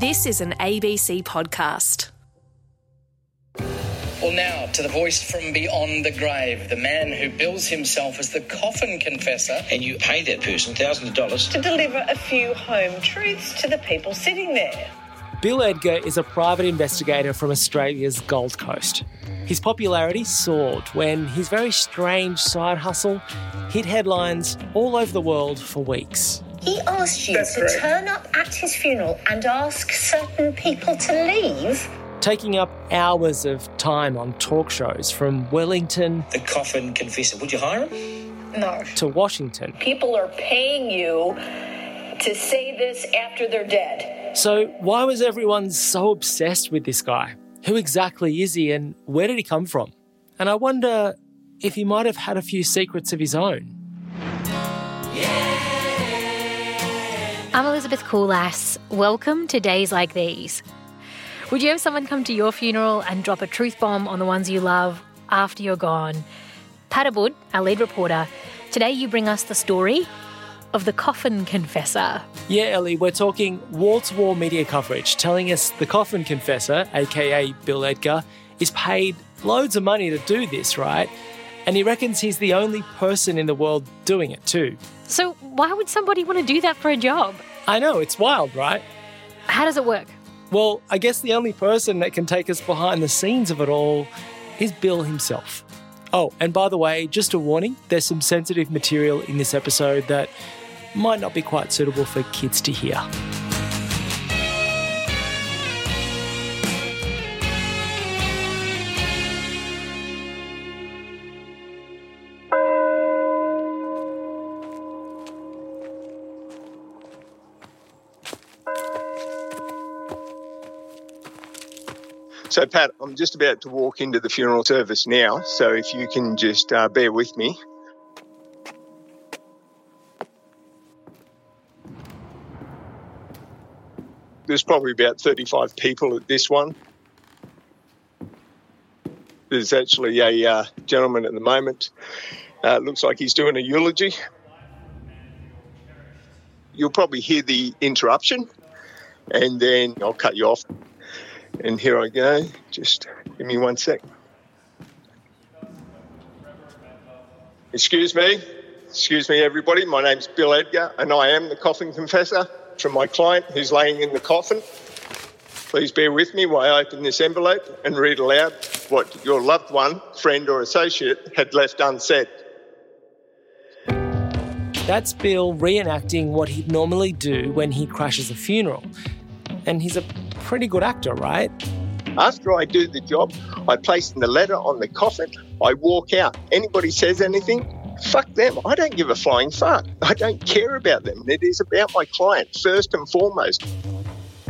This is an ABC podcast. Well, now to the voice from beyond the grave, the man who bills himself as the coffin confessor. and you pay that person thousands of dollars to deliver a few home truths to the people sitting there. Bill Edgar is a private investigator from Australia's Gold Coast. His popularity soared when his very strange side hustle hit headlines all over the world for weeks. He asked you That's to correct. turn up at his funeral and ask certain people to leave. Taking up hours of time on talk shows from Wellington the coffin confessor would you hire him No. to Washington. People are paying you to say this after they're dead. So, why was everyone so obsessed with this guy? Who exactly is he and where did he come from? And I wonder if he might have had a few secrets of his own. I'm Elizabeth Coolass. Welcome to Days Like These. Would you have someone come to your funeral and drop a truth bomb on the ones you love after you're gone? Pat Abboud, our lead reporter, today you bring us the story of the coffin confessor. Yeah, Ellie, we're talking wall to wall media coverage telling us the coffin confessor, aka Bill Edgar, is paid loads of money to do this, right? And he reckons he's the only person in the world doing it too. So, why would somebody want to do that for a job? I know, it's wild, right? How does it work? Well, I guess the only person that can take us behind the scenes of it all is Bill himself. Oh, and by the way, just a warning there's some sensitive material in this episode that might not be quite suitable for kids to hear. So, Pat, I'm just about to walk into the funeral service now. So, if you can just uh, bear with me. There's probably about 35 people at this one. There's actually a uh, gentleman at the moment. Uh, looks like he's doing a eulogy. You'll probably hear the interruption, and then I'll cut you off. And here I go. Just give me one sec. Excuse me. Excuse me, everybody. My name's Bill Edgar, and I am the coffin confessor from my client who's laying in the coffin. Please bear with me while I open this envelope and read aloud what your loved one, friend, or associate had left unsaid. That's Bill reenacting what he'd normally do when he crashes a funeral. And he's a pretty good actor, right? After I do the job, I place the letter on the coffin. I walk out. Anybody says anything, fuck them. I don't give a flying fuck. I don't care about them. It is about my client first and foremost.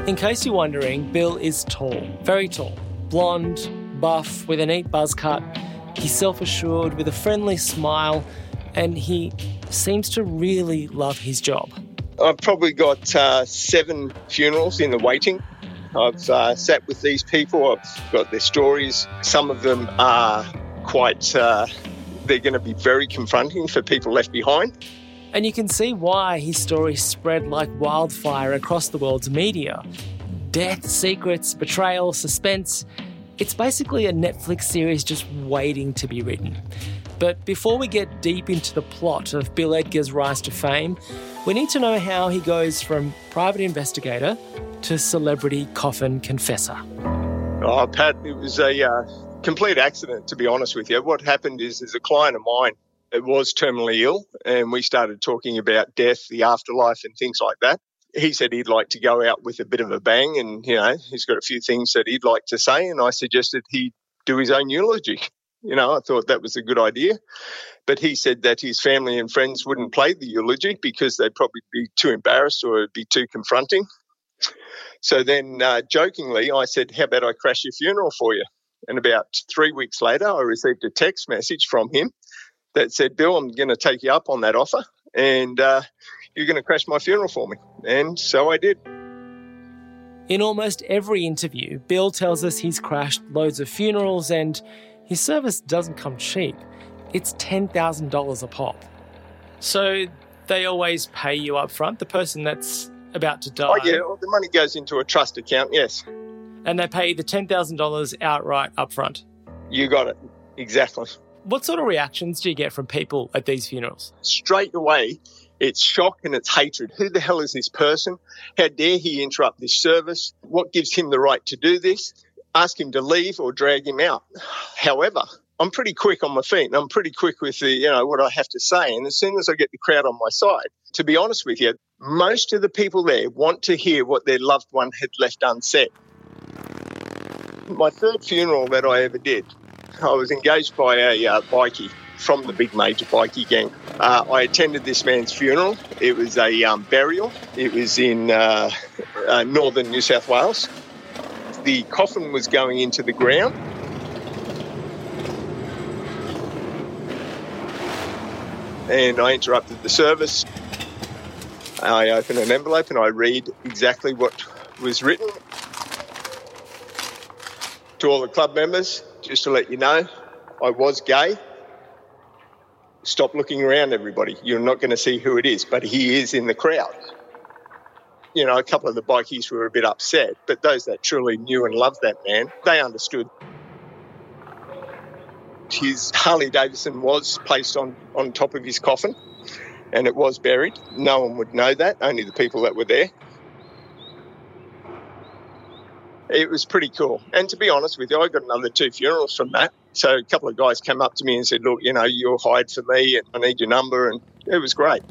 In case you're wondering, Bill is tall, very tall, blonde, buff, with a neat buzz cut. He's self assured, with a friendly smile, and he seems to really love his job. I've probably got uh, seven funerals in the waiting. I've uh, sat with these people. I've got their stories. Some of them are quite. Uh, they're going to be very confronting for people left behind. And you can see why his story spread like wildfire across the world's media. Death, secrets, betrayal, suspense. It's basically a Netflix series just waiting to be written. But before we get deep into the plot of Bill Edgar's rise to fame, we need to know how he goes from private investigator to celebrity coffin confessor. Oh, Pat, it was a uh, complete accident, to be honest with you. What happened is, there's a client of mine it was terminally ill, and we started talking about death, the afterlife, and things like that. He said he'd like to go out with a bit of a bang, and you know, he's got a few things that he'd like to say, and I suggested he do his own eulogy. You know, I thought that was a good idea. But he said that his family and friends wouldn't play the eulogy because they'd probably be too embarrassed or it'd be too confronting. So then, uh, jokingly, I said, How about I crash your funeral for you? And about three weeks later, I received a text message from him that said, Bill, I'm going to take you up on that offer and uh, you're going to crash my funeral for me. And so I did. In almost every interview, Bill tells us he's crashed loads of funerals and his service doesn't come cheap. It's $10,000 a pop. So they always pay you up front, the person that's about to die. Oh, yeah, well, the money goes into a trust account, yes. And they pay the $10,000 outright upfront. You got it. Exactly. What sort of reactions do you get from people at these funerals? Straight away, it's shock and it's hatred. Who the hell is this person? How dare he interrupt this service? What gives him the right to do this? Ask him to leave or drag him out. However, I'm pretty quick on my feet and I'm pretty quick with the, you know, what I have to say. And as soon as I get the crowd on my side, to be honest with you, most of the people there want to hear what their loved one had left unsaid. My third funeral that I ever did, I was engaged by a uh, bikie from the big major bikie gang. Uh, I attended this man's funeral. It was a um, burial. It was in uh, uh, northern New South Wales. The coffin was going into the ground. And I interrupted the service. I open an envelope and I read exactly what was written to all the club members, just to let you know, I was gay. Stop looking around, everybody. You're not going to see who it is, but he is in the crowd. You know, a couple of the bikies were a bit upset, but those that truly knew and loved that man, they understood. His Harley Davidson was placed on, on top of his coffin and it was buried. No one would know that, only the people that were there. It was pretty cool. And to be honest with you, I got another two funerals from that. So a couple of guys came up to me and said, Look, you know, you're hired for me and I need your number. And it was great.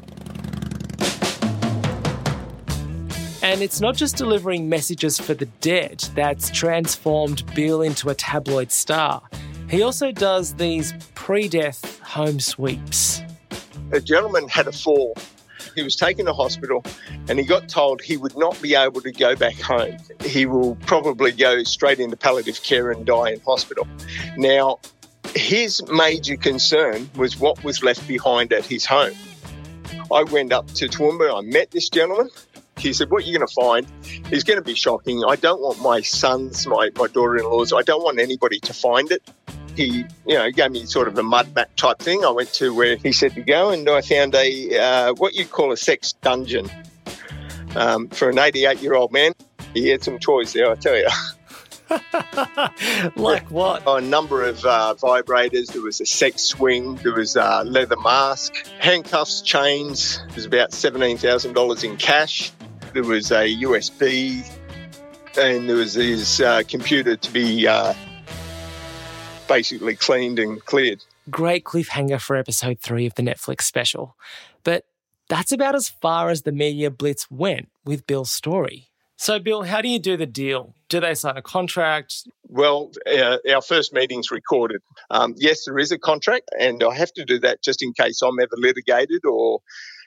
And it's not just delivering messages for the dead that's transformed Bill into a tabloid star. He also does these pre death home sweeps. A gentleman had a fall. He was taken to hospital and he got told he would not be able to go back home. He will probably go straight into palliative care and die in hospital. Now, his major concern was what was left behind at his home. I went up to Toowoomba, I met this gentleman. He said, What you're going to find is going to be shocking. I don't want my sons, my, my daughter in laws, I don't want anybody to find it he, you know, gave me sort of a mud map type thing. I went to where he said to go, and I found a uh, what you'd call a sex dungeon um, for an 88 year old man. He had some toys there, I tell you. like what? A number of uh, vibrators. There was a sex swing. There was a leather mask, handcuffs, chains. There was about seventeen thousand dollars in cash. There was a USB, and there was his uh, computer to be uh, basically cleaned and cleared. Great cliffhanger for episode three of the Netflix special. But that's about as far as the media blitz went with Bill's story. So, Bill, how do you do the deal? Do they sign a contract? Well, uh, our first meeting's recorded. Um, yes, there is a contract, and I have to do that just in case I'm ever litigated or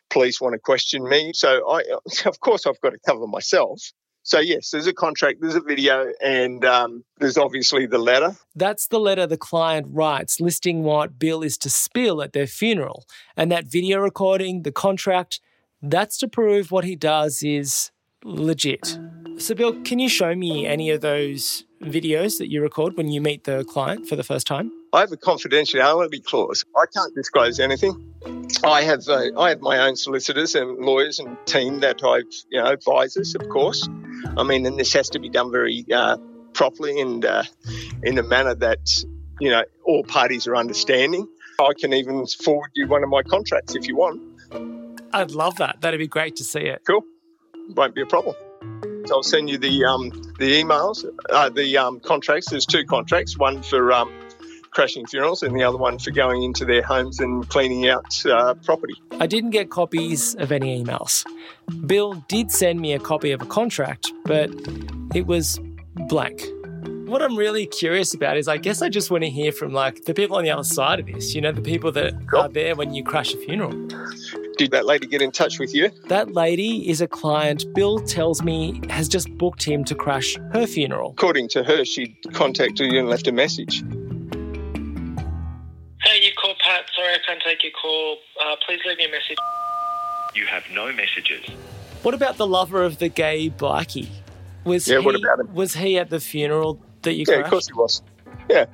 police want to question me. So, I, of course, I've got to cover myself. So yes, there's a contract, there's a video, and um, there's obviously the letter. That's the letter the client writes listing what Bill is to spill at their funeral. And that video recording, the contract, that's to prove what he does is legit. So, Bill, can you show me any of those videos that you record when you meet the client for the first time? I have a confidentiality clause. I can't disclose anything. I have uh, I have my own solicitors and lawyers and team that I've you know advisors, of course. I mean, and this has to be done very uh, properly and uh, in a manner that you know all parties are understanding. I can even forward you one of my contracts if you want. I'd love that. That'd be great to see it. Cool, won't be a problem. So I'll send you the um, the emails, uh, the um, contracts. There's two contracts. One for um, crashing funerals and the other one for going into their homes and cleaning out uh, property. I didn't get copies of any emails. Bill did send me a copy of a contract, but it was blank. What I'm really curious about is I guess I just want to hear from like the people on the other side of this, you know, the people that cool. are there when you crash a funeral. Did that lady get in touch with you? That lady is a client Bill tells me has just booked him to crash her funeral. According to her, she contacted you and left a message. Hey, you called Pat. Sorry I can't take your call. Uh, please leave me a message. You have no messages. What about the lover of the gay bikie? Was yeah, he, what about him? Was he at the funeral that you Yeah, crashed? of course he was. Yeah.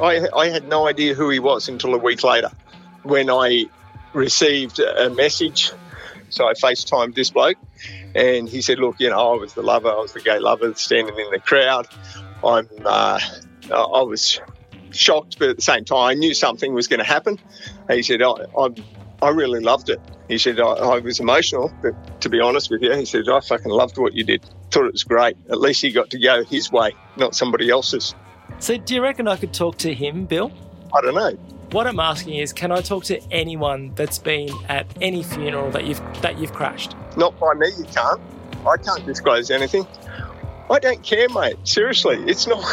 I, I had no idea who he was until a week later when I received a message. So I FaceTimed this bloke And he said, Look, you know, I was the lover, I was the gay lover standing in the crowd. I'm, uh, I was shocked, but at the same time, I knew something was going to happen. And he said, I, I, I really loved it. He said, I, I was emotional, but to be honest with you, he said, I fucking loved what you did. Thought it was great. At least he got to go his way, not somebody else's. So, do you reckon I could talk to him, Bill? I don't know. What I'm asking is, can I talk to anyone that's been at any funeral that you've that you've crashed? Not by me, you can't. I can't disclose anything. I don't care, mate. Seriously, it's not.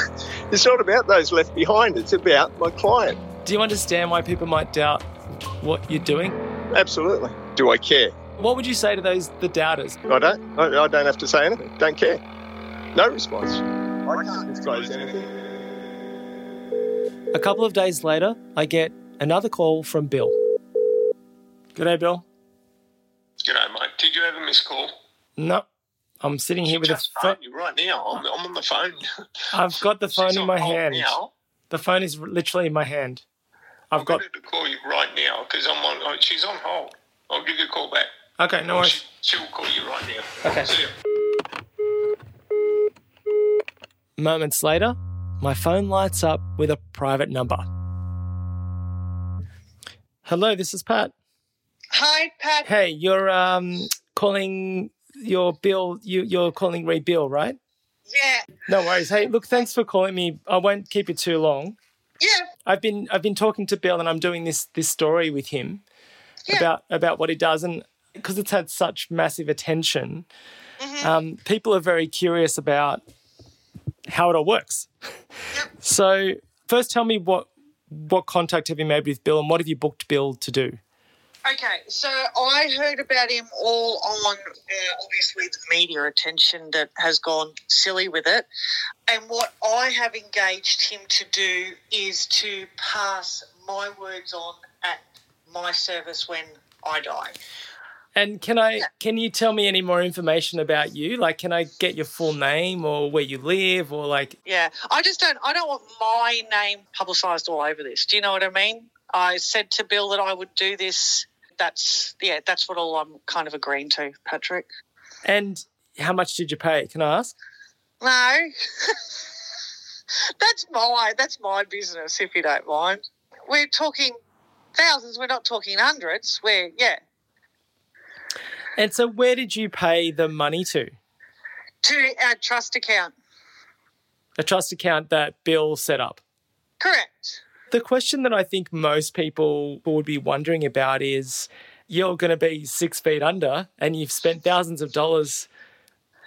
It's not about those left behind. It's about my client. Do you understand why people might doubt what you're doing? Absolutely. Do I care? What would you say to those the doubters? I don't. I, I don't have to say anything. Don't care. No response. I can't disclose anything. A couple of days later, I get another call from Bill. Good day, Bill. Good day, mate. Did you have a missed call? No, I'm sitting here with a Just phone. phone right now. I'm, I'm on the phone. I've got the phone in my hand. Now. The phone is literally in my hand. I've I've got. got to call you right now because I'm on. oh, She's on hold. I'll give you a call back. Okay, no worries. She, she'll call you right now. Okay. See ya. Moments later, my phone lights up with a private number. Hello, this is Pat. Hi, Pat. Hey, you're um calling your bill. You you're calling Ray Bill, right? Yeah, No worries. Hey, look, thanks for calling me. I won't keep you too long. yeah, I've been I've been talking to Bill and I'm doing this this story with him Yeah. about about what he does and because it's had such massive attention, um, people are very curious about how it all works. Yep. so first, tell me what what contact have you made with Bill and what have you booked Bill to do? Okay, so I heard about him all on uh, obviously the media attention that has gone silly with it. And what I have engaged him to do is to pass my words on at my service when I die. And can I can you tell me any more information about you? Like, can I get your full name or where you live or like? Yeah, I just don't. I don't want my name publicised all over this. Do you know what I mean? I said to Bill that I would do this. That's yeah. That's what all I'm kind of agreeing to, Patrick. And how much did you pay? Can I ask? No, that's my that's my business. If you don't mind, we're talking thousands. We're not talking hundreds. We're yeah. And so, where did you pay the money to? To our trust account. A trust account that Bill set up. Correct. The question that I think most people would be wondering about is you're going to be six feet under and you've spent thousands of dollars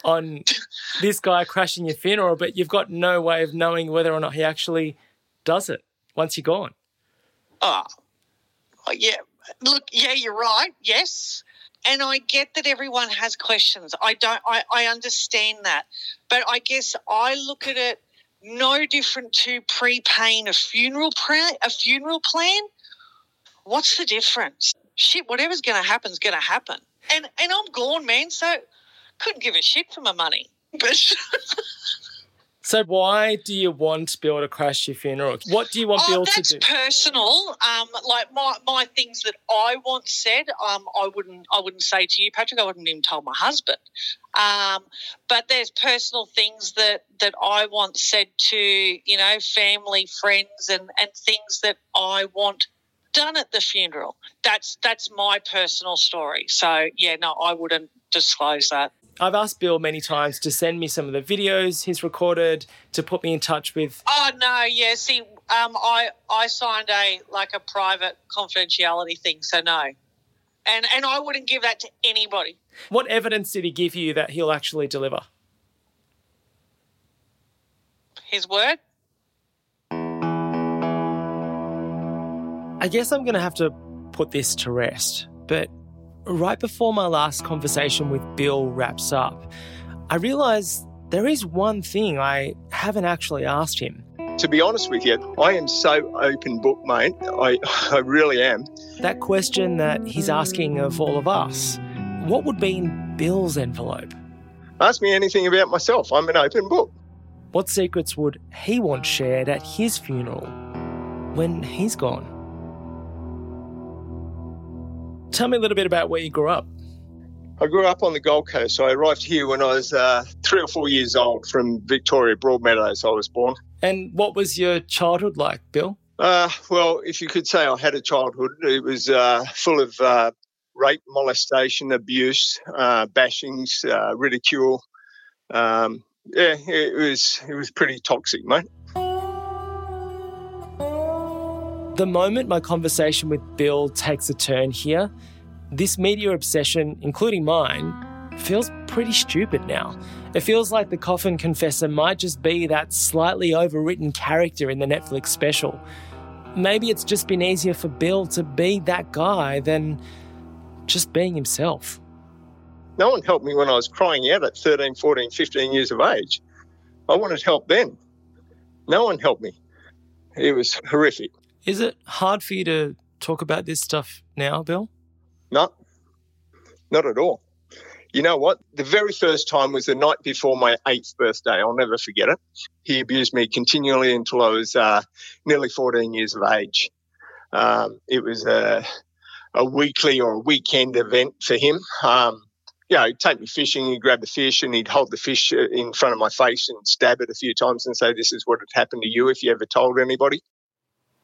on this guy crashing your funeral, but you've got no way of knowing whether or not he actually does it once you're gone. Oh, yeah. Look, yeah, you're right. Yes. And I get that everyone has questions. I don't I, I understand that. But I guess I look at it no different to prepaying a funeral plan a funeral plan. What's the difference? Shit, whatever's gonna happen's gonna happen. And and I'm gone, man, so couldn't give a shit for my money. But So, why do you want Bill to crash your funeral? What do you want oh, Bill to do? that's personal. Um, like my, my things that I once said, um, I wouldn't I wouldn't say to you, Patrick. I wouldn't even tell my husband. Um, but there's personal things that that I once said to you know family, friends, and and things that I want done at the funeral. That's that's my personal story. So yeah, no, I wouldn't disclose that. I've asked Bill many times to send me some of the videos he's recorded, to put me in touch with. Oh no, yeah. See, um, I I signed a like a private confidentiality thing, so no, and and I wouldn't give that to anybody. What evidence did he give you that he'll actually deliver? His word. I guess I'm going to have to put this to rest, but right before my last conversation with Bill wraps up, I realise there is one thing I haven't actually asked him. To be honest with you, I am so open book, mate. I, I really am. That question that he's asking of all of us what would be in Bill's envelope? Ask me anything about myself. I'm an open book. What secrets would he want shared at his funeral when he's gone? Tell me a little bit about where you grew up. I grew up on the Gold Coast. So I arrived here when I was uh, three or four years old from Victoria, Broadmeadows. I was born. And what was your childhood like, Bill? Uh, well, if you could say I had a childhood, it was uh, full of uh, rape, molestation, abuse, uh, bashings, uh, ridicule. Um, yeah, it was it was pretty toxic, mate. The moment my conversation with Bill takes a turn here, this media obsession, including mine, feels pretty stupid now. It feels like the coffin confessor might just be that slightly overwritten character in the Netflix special. Maybe it's just been easier for Bill to be that guy than just being himself. No one helped me when I was crying out at 13, 14, 15 years of age. I wanted help then. No one helped me. It was horrific. Is it hard for you to talk about this stuff now, Bill? No, not at all. You know what? The very first time was the night before my eighth birthday. I'll never forget it. He abused me continually until I was uh, nearly 14 years of age. Um, it was a, a, weekly or a weekend event for him. Um, you know, he'd take me fishing, he'd grab the fish and he'd hold the fish in front of my face and stab it a few times and say, This is what had happened to you if you ever told anybody.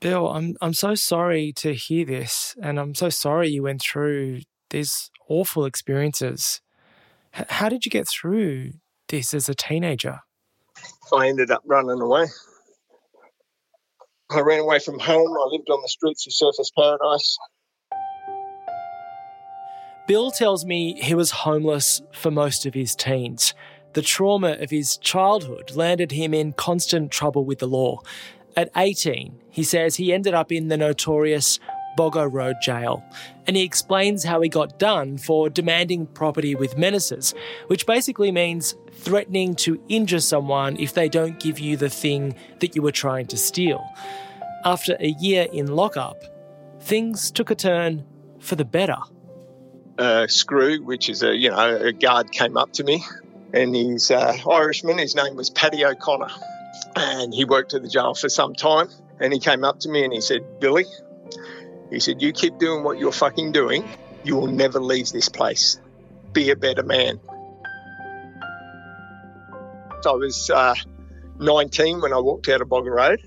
Bill, I'm I'm so sorry to hear this, and I'm so sorry you went through these awful experiences. H- how did you get through this as a teenager? I ended up running away. I ran away from home. I lived on the streets of Surfers Paradise. Bill tells me he was homeless for most of his teens. The trauma of his childhood landed him in constant trouble with the law, at 18, he says he ended up in the notorious Boggo Road jail, and he explains how he got done for demanding property with menaces, which basically means threatening to injure someone if they don't give you the thing that you were trying to steal. After a year in lockup, things took a turn for the better. Uh, Screw, which is a you know a guard, came up to me, and he's uh, Irishman. His name was Paddy O'Connor and he worked at the jail for some time. And he came up to me and he said, Billy, he said, you keep doing what you're fucking doing, you will never leave this place. Be a better man. I was uh, 19 when I walked out of Boggo Road.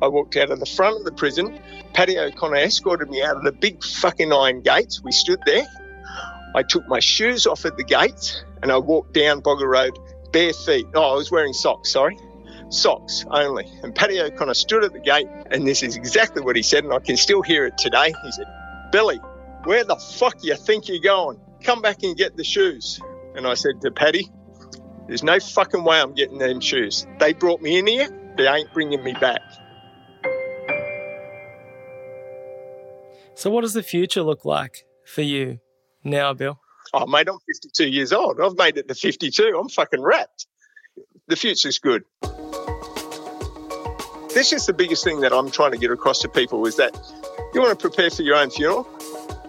I walked out of the front of the prison. Paddy O'Connor escorted me out of the big fucking iron gates. We stood there. I took my shoes off at the gates and I walked down Boggo Road bare feet. Oh, I was wearing socks, sorry socks only. And Paddy O'Connor stood at the gate, and this is exactly what he said, and I can still hear it today. He said, Billy, where the fuck you think you're going? Come back and get the shoes. And I said to Paddy, there's no fucking way I'm getting them shoes. They brought me in here, they ain't bringing me back. So, what does the future look like for you now, Bill? Oh, mate, I'm 52 years old. I've made it to 52. I'm fucking rapt. The future's good this is the biggest thing that I'm trying to get across to people is that you want to prepare for your own funeral,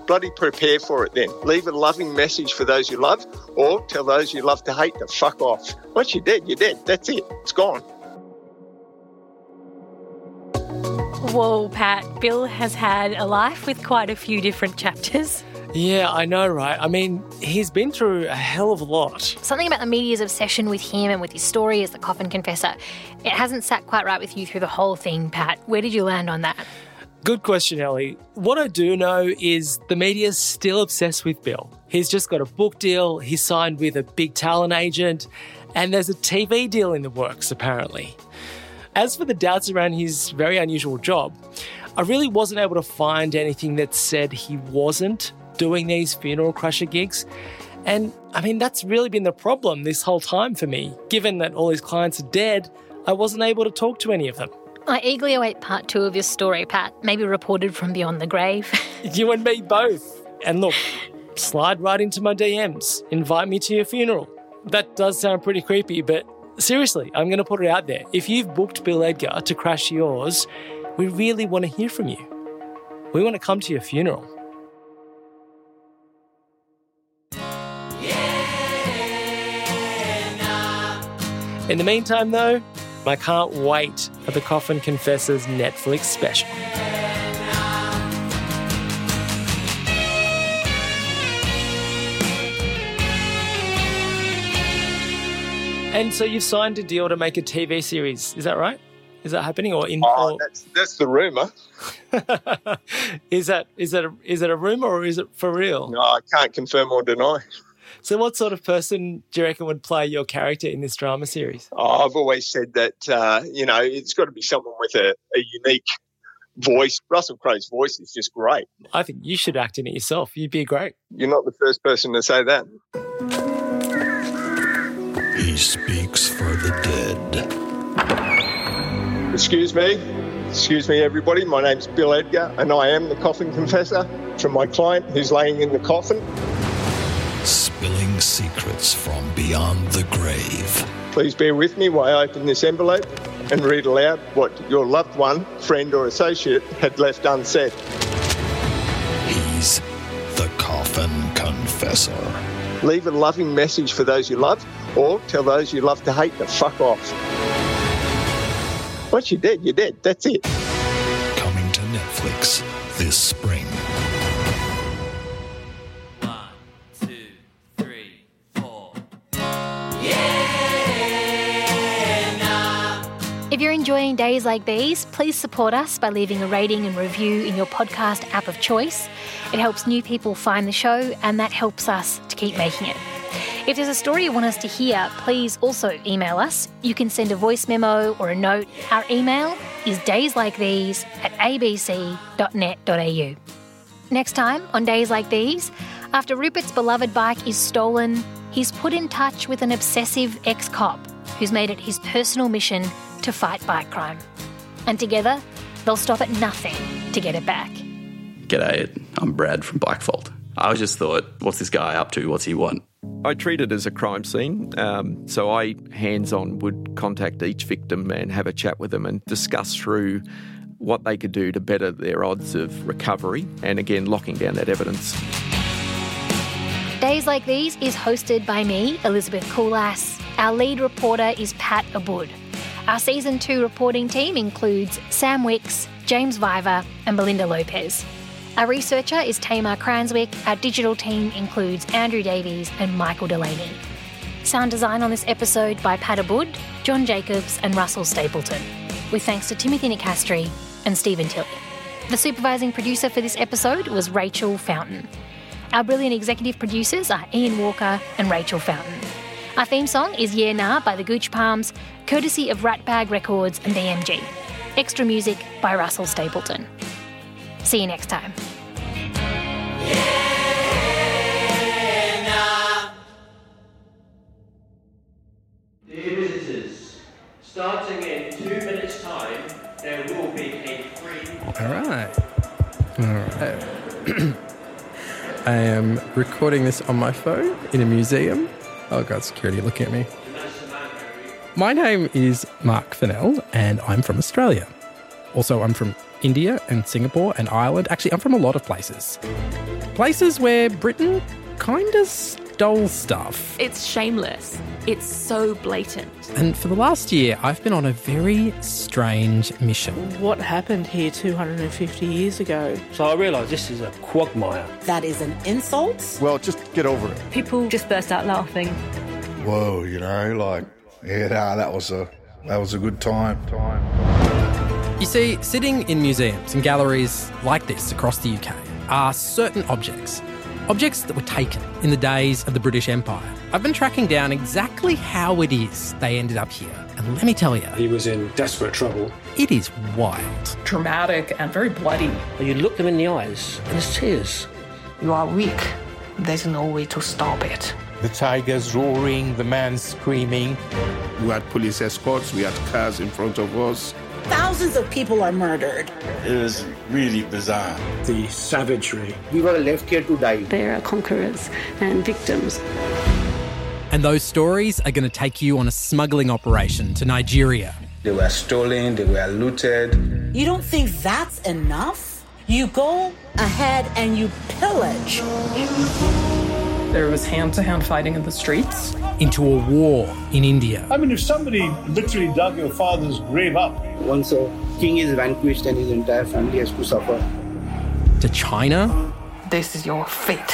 bloody prepare for it then. Leave a loving message for those you love or tell those you love to hate to fuck off. Once you're dead, you're dead. That's it. It's gone. Whoa, Pat. Bill has had a life with quite a few different chapters. Yeah, I know, right? I mean, he's been through a hell of a lot. Something about the media's obsession with him and with his story as the coffin confessor. It hasn't sat quite right with you through the whole thing, Pat. Where did you land on that? Good question, Ellie. What I do know is the media's still obsessed with Bill. He's just got a book deal, he's signed with a big talent agent, and there's a TV deal in the works, apparently. As for the doubts around his very unusual job, I really wasn't able to find anything that said he wasn't doing these funeral crusher gigs. And I mean, that's really been the problem this whole time for me. Given that all his clients are dead, I wasn't able to talk to any of them. I eagerly await part two of your story, Pat, maybe reported from beyond the grave. you and me both. And look, slide right into my DMs, invite me to your funeral. That does sound pretty creepy, but seriously, I'm going to put it out there. If you've booked Bill Edgar to crash yours, we really want to hear from you. We want to come to your funeral. In the meantime, though, I can't wait for the Coffin Confessors Netflix special. And so you've signed a deal to make a TV series, is that right? Is that happening or in? Oh, or... That's, that's the rumor. is that is that a, is that a rumor or is it for real? No, I can't confirm or deny. So, what sort of person do you reckon would play your character in this drama series? Oh, I've always said that, uh, you know, it's got to be someone with a, a unique voice. Russell Crowe's voice is just great. I think you should act in it yourself. You'd be great. You're not the first person to say that. He speaks for the dead. Excuse me. Excuse me, everybody. My name's Bill Edgar, and I am the coffin confessor from my client who's laying in the coffin. Spilling secrets from beyond the grave. Please bear with me while I open this envelope and read aloud what your loved one, friend, or associate had left unsaid. He's the coffin confessor. Leave a loving message for those you love, or tell those you love to hate to fuck off. Once you're dead, you're dead. That's it. Coming to Netflix this spring. If you're enjoying days like these, please support us by leaving a rating and review in your podcast app of choice. It helps new people find the show, and that helps us to keep making it. If there's a story you want us to hear, please also email us. You can send a voice memo or a note. Our email is dayslikeThese at abc.net.au. Next time, on days like these, after Rupert's beloved bike is stolen, he's put in touch with an obsessive ex cop who's made it his personal mission to fight bike crime. And together, they'll stop at nothing to get it back. G'day, I'm Brad from Bike Fault. I just thought, what's this guy up to? What's he want? I treat it as a crime scene, um, so I hands on would contact each victim and have a chat with them and discuss through what they could do to better their odds of recovery and again locking down that evidence. Days Like These is hosted by me, Elizabeth Coolass. Our lead reporter is Pat Abboud. Our season two reporting team includes Sam Wicks, James Viver, and Belinda Lopez. Our researcher is Tamar Cranswick. Our digital team includes Andrew Davies and Michael Delaney. Sound design on this episode by Pat Abboud, John Jacobs, and Russell Stapleton. With thanks to Timothy Nicastri and Stephen Tilley. The supervising producer for this episode was Rachel Fountain. Our brilliant executive producers are Ian Walker and Rachel Fountain. Our theme song is Yeah Nah by the Gooch Palms, courtesy of Ratbag Records and BMG. Extra music by Russell Stapleton. See you next time. Dear visitors, starting in two minutes' time, there will be a free. All right. All right. I am recording this on my phone in a museum. Oh, God, security looking at me. My name is Mark Fennell, and I'm from Australia. Also, I'm from India and Singapore and Ireland. Actually, I'm from a lot of places. Places where Britain kind of stole stuff. It's shameless. It's so blatant. And for the last year, I've been on a very strange mission. What happened here 250 years ago? So I realised this is a quagmire. That is an insult? Well, just get over it. People just burst out laughing. Whoa, you know, like, yeah, nah, that was a that was a good time. Time. You see, sitting in museums and galleries like this across the UK are certain objects. Objects that were taken in the days of the British Empire. I've been tracking down exactly how it is they ended up here. And let me tell you, He was in desperate trouble. it is wild. Dramatic and very bloody. You look them in the eyes, and there's tears. You are weak. There's no way to stop it. The tigers roaring, the man screaming. We had police escorts, we had cars in front of us. Thousands of people are murdered. It is really bizarre. The savagery. We were left here to die. There are conquerors and victims. And those stories are going to take you on a smuggling operation to Nigeria. They were stolen, they were looted. You don't think that's enough? You go ahead and you pillage. There was hand to hand fighting in the streets. Into a war in India. I mean, if somebody literally dug your father's grave up. Once a king is vanquished and his entire family has to suffer. To China. This is your fate.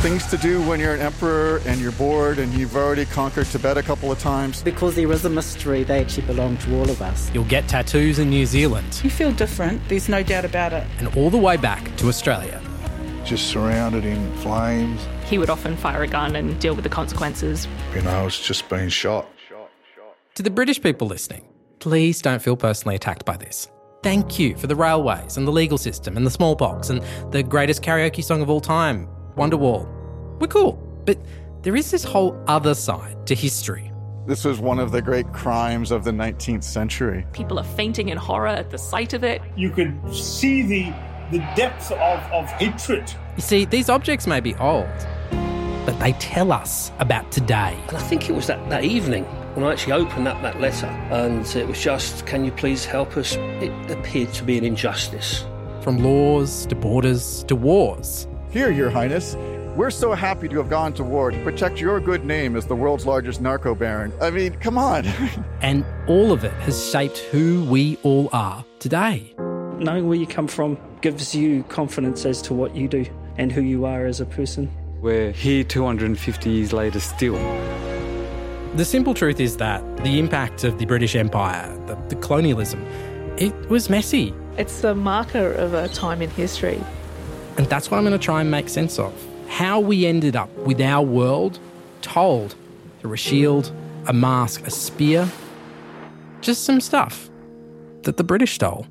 Things to do when you're an emperor and you're bored and you've already conquered Tibet a couple of times. Because there is a mystery, they actually belong to all of us. You'll get tattoos in New Zealand. You feel different, there's no doubt about it. And all the way back to Australia. Just surrounded in flames. He would often fire a gun and deal with the consequences. You know, it's just been shot. To the British people listening, please don't feel personally attacked by this. Thank you for the railways and the legal system and the smallpox and the greatest karaoke song of all time, Wonderwall. We're cool. But there is this whole other side to history. This was one of the great crimes of the 19th century. People are fainting in horror at the sight of it. You could see the, the depth of, of hatred. You see, these objects may be old, but they tell us about today. And I think it was that, that evening when I actually opened up that letter and it was just, can you please help us? It appeared to be an injustice. From laws to borders to wars. Here, Your Highness, we're so happy to have gone to war to protect your good name as the world's largest narco baron. I mean, come on. and all of it has shaped who we all are today. Knowing where you come from gives you confidence as to what you do and who you are as a person. We're here 250 years later still. The simple truth is that the impact of the British Empire, the, the colonialism, it was messy. It's a marker of a time in history. And that's what I'm going to try and make sense of. How we ended up with our world told through a shield, a mask, a spear, just some stuff that the British stole.